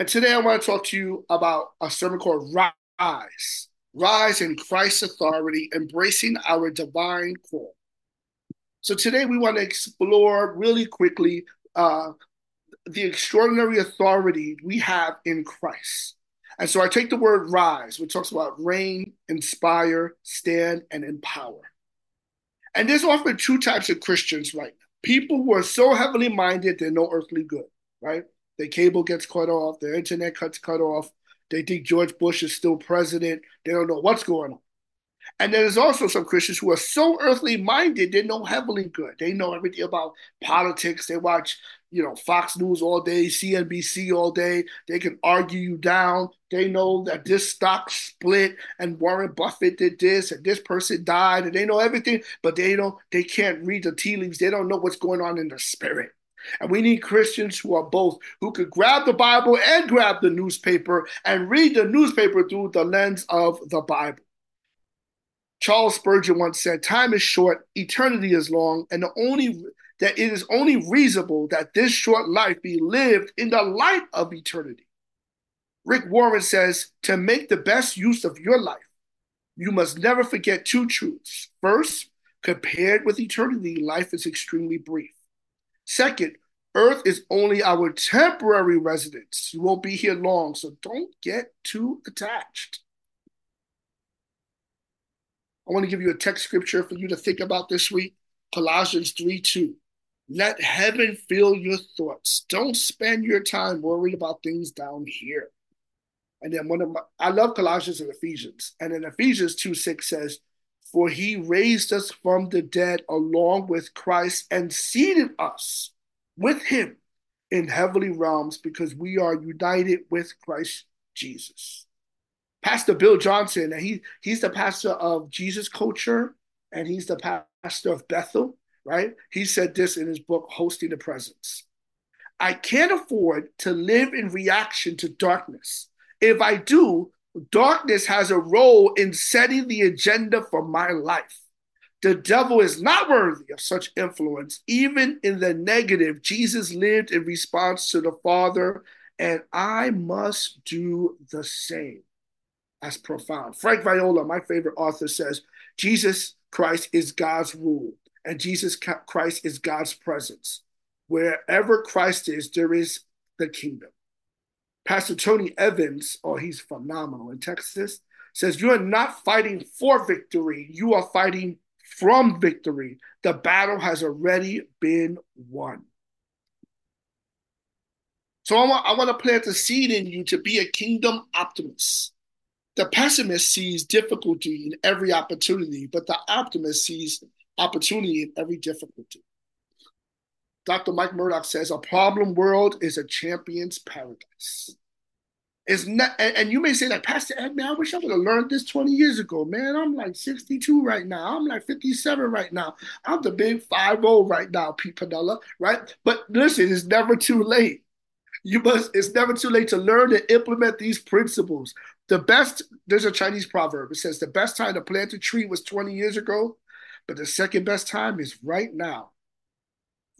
And today I want to talk to you about a sermon called Rise. Rise in Christ's authority, embracing our divine call. So today we want to explore really quickly uh, the extraordinary authority we have in Christ. And so I take the word rise, which talks about reign, inspire, stand, and empower. And there's often two types of Christians right now. People who are so heavily minded they're no earthly good, right? Their cable gets cut off, their internet cuts cut off. They think George Bush is still president. They don't know what's going on. And there's also some Christians who are so earthly minded, they no heavenly good. They know everything about politics. They watch, you know, Fox News all day, CNBC all day. They can argue you down. They know that this stock split and Warren Buffett did this and this person died and they know everything, but they don't, they can't read the tea leaves. They don't know what's going on in the spirit. And we need Christians who are both, who could grab the Bible and grab the newspaper and read the newspaper through the lens of the Bible. Charles Spurgeon once said, Time is short, eternity is long, and the only that it is only reasonable that this short life be lived in the light of eternity. Rick Warren says, To make the best use of your life, you must never forget two truths. First, compared with eternity, life is extremely brief. Second, Earth is only our temporary residence. You won't be here long, so don't get too attached. I want to give you a text scripture for you to think about this week Colossians 3 2. Let heaven fill your thoughts. Don't spend your time worrying about things down here. And then one of my, I love Colossians and Ephesians. And in Ephesians 2 6 says, For he raised us from the dead along with Christ and seated us with him in heavenly realms because we are united with Christ Jesus. Pastor Bill Johnson, and he he's the pastor of Jesus Culture, and he's the pastor of Bethel, right? He said this in his book, Hosting the Presence. I can't afford to live in reaction to darkness. If I do, darkness has a role in setting the agenda for my life. The devil is not worthy of such influence. Even in the negative, Jesus lived in response to the Father, and I must do the same. That's profound. Frank Viola, my favorite author, says Jesus Christ is God's rule, and Jesus Christ is God's presence. Wherever Christ is, there is the kingdom. Pastor Tony Evans, oh, he's phenomenal in Texas, says, You are not fighting for victory, you are fighting from victory. The battle has already been won. So I want, I want to plant a seed in you to be a kingdom optimist. The pessimist sees difficulty in every opportunity, but the optimist sees opportunity in every difficulty. Dr. Mike Murdock says a problem world is a champion's paradise. It's not, and, and you may say that, Pastor Ed, man, I wish I would have learned this 20 years ago. Man, I'm like 62 right now. I'm like 57 right now. I'm the big 5-0 right now, Pete Panella, right? But listen, it's never too late. You must, it's never too late to learn and implement these principles. The best, there's a Chinese proverb. It says the best time to plant a tree was 20 years ago, but the second best time is right now.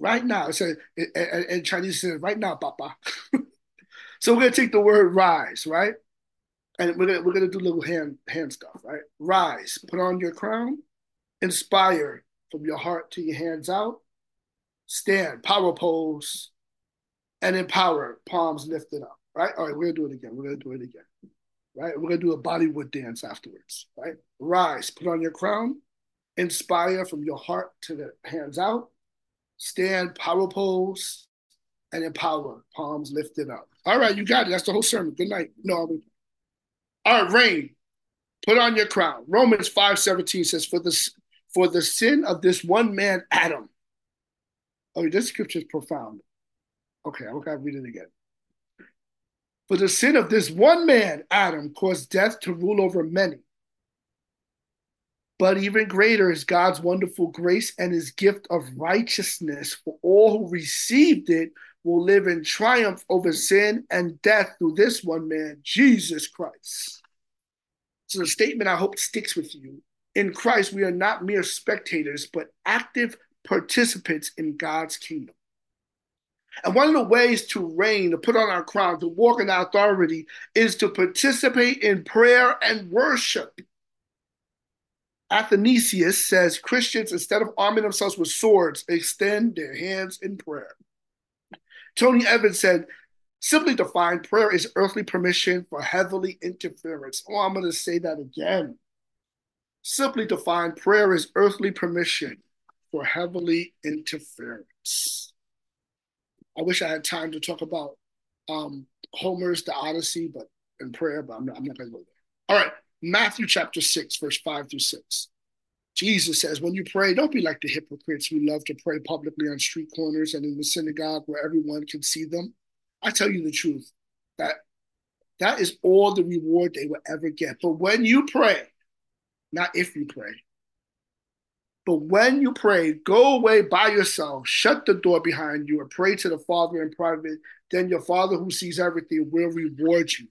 Right now. Says, and Chinese says, right now, Papa. so we're gonna take the word rise, right? And we're gonna we're gonna do little hand hand stuff, right? Rise, put on your crown, inspire from your heart to your hands out, stand, power pose, and empower, palms lifted up. Right? All right, we're gonna do it again. We're gonna do it again right? We're gonna do a Bollywood dance afterwards, right? Rise, put on your crown, inspire from your heart to the hands out, stand, power pose, and empower, palms lifted up. All right, you got it. That's the whole sermon. Good night. No, all right, reign. Put on your crown. Romans 5 17 says, For the for the sin of this one man, Adam. Oh, this scripture is profound. Okay, I'm gonna read it again. For the sin of this one man, Adam, caused death to rule over many. But even greater is God's wonderful grace and his gift of righteousness for all who received it will live in triumph over sin and death through this one man, Jesus Christ. So, the statement I hope sticks with you. In Christ, we are not mere spectators, but active participants in God's kingdom. And one of the ways to reign, to put on our crown, to walk in authority, is to participate in prayer and worship. Athanasius says Christians, instead of arming themselves with swords, extend their hands in prayer. Tony Evans said, simply defined, prayer is earthly permission for heavenly interference. Oh, I'm going to say that again. Simply defined, prayer is earthly permission for heavenly interference. I wish I had time to talk about um, Homer's The Odyssey, but in prayer, but I'm not, I'm not going to go there. All right, Matthew chapter 6, verse 5 through 6. Jesus says, when you pray, don't be like the hypocrites who love to pray publicly on street corners and in the synagogue where everyone can see them. I tell you the truth, that that is all the reward they will ever get. But when you pray, not if you pray, but when you pray, go away by yourself, shut the door behind you, and pray to the Father in private. Then your Father who sees everything will reward you.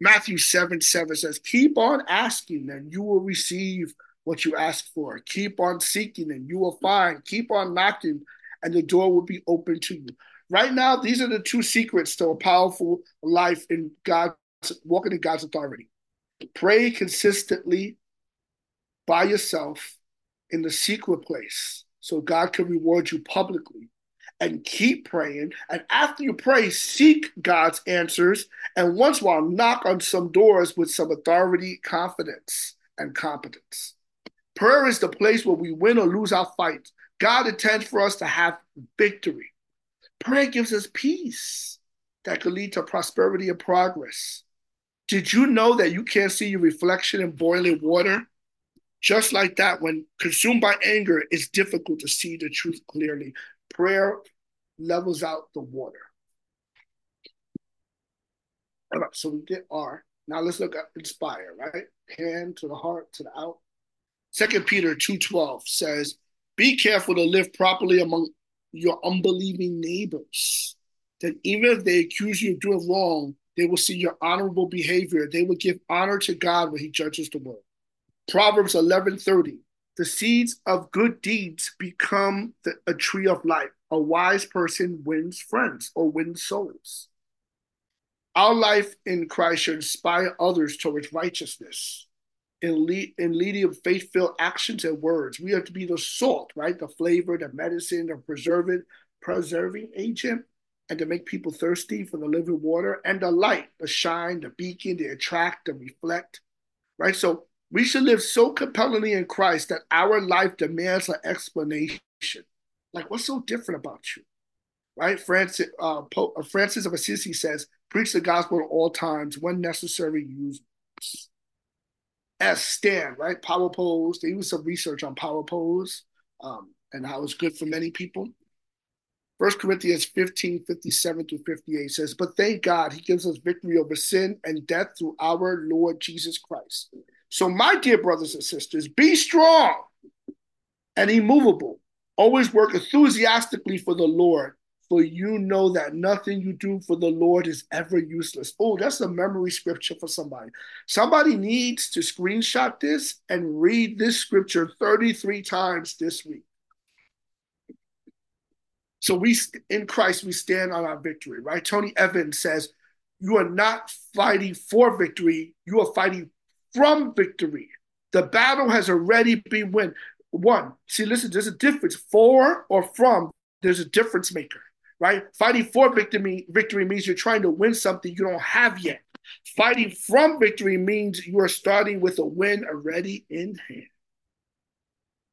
Matthew 7 7 says, Keep on asking, and you will receive what you ask for. Keep on seeking, and you will find. Keep on knocking, and the door will be open to you. Right now, these are the two secrets to a powerful life in God, walking in God's authority. Pray consistently by yourself in the secret place so God can reward you publicly. And keep praying. And after you pray, seek God's answers. And once while knock on some doors with some authority, confidence, and competence. Prayer is the place where we win or lose our fight. God intends for us to have victory. Prayer gives us peace that could lead to prosperity and progress. Did you know that you can't see your reflection in boiling water? Just like that, when consumed by anger, it's difficult to see the truth clearly. Prayer levels out the water. All right, so we get R. Now let's look at inspire, right? Hand to the heart, to the out. Second Peter 2.12 says, be careful to live properly among your unbelieving neighbors. That even if they accuse you of doing wrong, they will see your honorable behavior. They will give honor to God when he judges the world. Proverbs 11:30. The seeds of good deeds become the, a tree of life. A wise person wins friends or wins souls. Our life in Christ should inspire others towards righteousness in, lead, in leading faith-filled actions and words. We have to be the salt, right? The flavor, the medicine, the preserving, preserving agent, and to make people thirsty for the living water, and the light, the shine, the beacon, the attract, the reflect, right? So we should live so compellingly in Christ that our life demands an explanation. Like, what's so different about you? Right? Francis, uh, Pope, uh, Francis of Assisi says, preach the gospel at all times, when necessary, use S, stand, right? Power pose. They use some research on power pose um, and how it's good for many people. First Corinthians 15, 57 to 58 says, But thank God he gives us victory over sin and death through our Lord Jesus Christ. So, my dear brothers and sisters, be strong and immovable. Always work enthusiastically for the Lord, for you know that nothing you do for the Lord is ever useless. Oh, that's a memory scripture for somebody. Somebody needs to screenshot this and read this scripture 33 times this week. So we in Christ we stand on our victory, right? Tony Evans says, "You are not fighting for victory; you are fighting from victory. The battle has already been won. Won. See, listen, there's a difference. For or from, there's a difference maker, right? Fighting for victory, victory means you're trying to win something you don't have yet. Fighting from victory means you are starting with a win already in hand.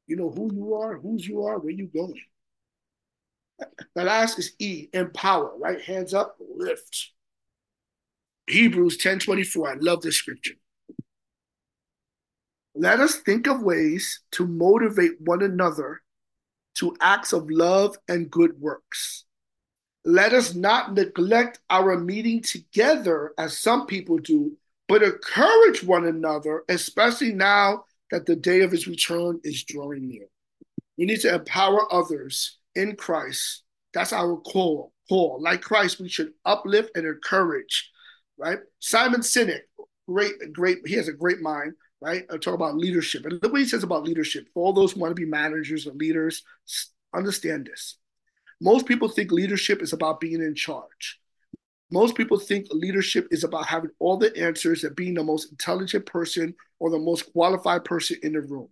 You know who you are, whose you are, where you going. The last is E, empower, right? Hands up, lift. Hebrews 10 24. I love this scripture. Let us think of ways to motivate one another to acts of love and good works. Let us not neglect our meeting together as some people do, but encourage one another, especially now that the day of his return is drawing near. We need to empower others in Christ. That's our call. Call. Like Christ, we should uplift and encourage, right? Simon Sinek, great, great, he has a great mind right? I talk about leadership. And look what he says about leadership. For all those who want to be managers or leaders, understand this. Most people think leadership is about being in charge. Most people think leadership is about having all the answers and being the most intelligent person or the most qualified person in the room.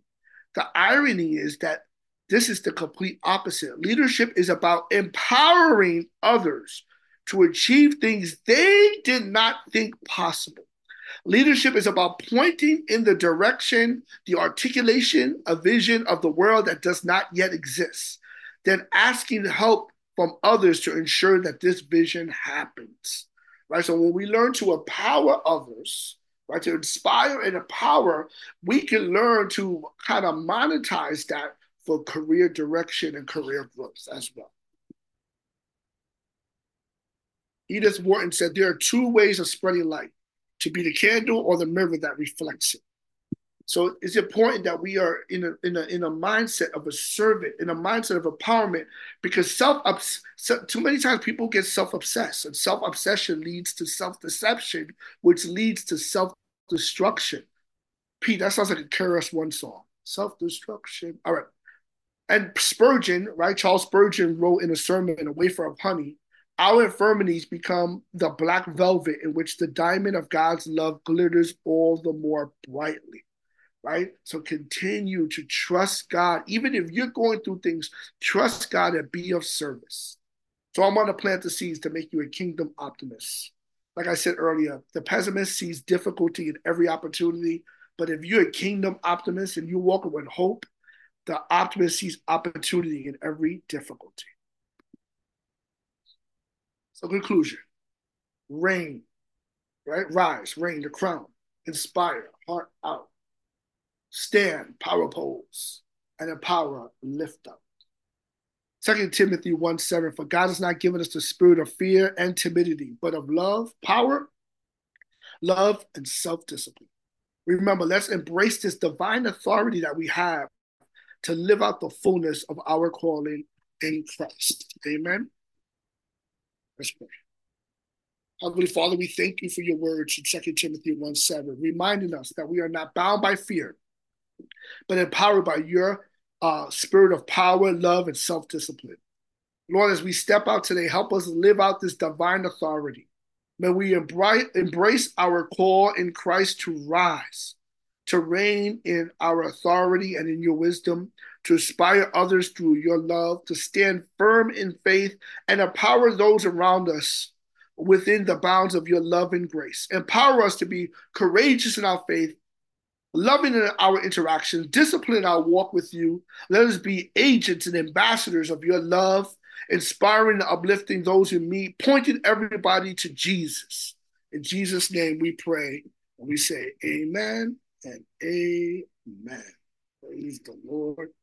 The irony is that this is the complete opposite. Leadership is about empowering others to achieve things they did not think possible. Leadership is about pointing in the direction, the articulation, a vision of the world that does not yet exist, then asking help from others to ensure that this vision happens. Right? So when we learn to empower others, right, to inspire and empower, we can learn to kind of monetize that for career direction and career growth as well. Edith Wharton said there are two ways of spreading light to be the candle or the mirror that reflects it. So it's important that we are in a, in a, in a mindset of a servant, in a mindset of empowerment, because self too many times people get self obsessed, and self obsession leads to self deception, which leads to self destruction. Pete, that sounds like a KRS One song. Self destruction. All right. And Spurgeon, right? Charles Spurgeon wrote in a sermon, A Wafer of Honey, our infirmities become the black velvet in which the diamond of God's love glitters all the more brightly. Right? So continue to trust God. Even if you're going through things, trust God and be of service. So I'm going to plant the seeds to make you a kingdom optimist. Like I said earlier, the pessimist sees difficulty in every opportunity. But if you're a kingdom optimist and you're walking with hope, the optimist sees opportunity in every difficulty. So conclusion, reign, right? Rise, reign, the crown, inspire, heart out, stand, power pose, and empower, lift up. Second Timothy 1 7, for God has not given us the spirit of fear and timidity, but of love, power, love, and self-discipline. Remember, let's embrace this divine authority that we have to live out the fullness of our calling in Christ. Amen. Let's pray. Heavenly Father, we thank you for your words in 2 Timothy 1 7, reminding us that we are not bound by fear, but empowered by your uh, spirit of power, love, and self discipline. Lord, as we step out today, help us live out this divine authority. May we embrace our call in Christ to rise, to reign in our authority and in your wisdom, to inspire others through your love, to stand firm in faith, and empower those around us within the bounds of your love and grace. Empower us to be courageous in our faith, loving in our interactions, discipline in our walk with you. Let us be agents and ambassadors of your love, inspiring and uplifting those who meet, pointing everybody to Jesus. In Jesus' name we pray and we say, Amen and Amen. Praise the Lord.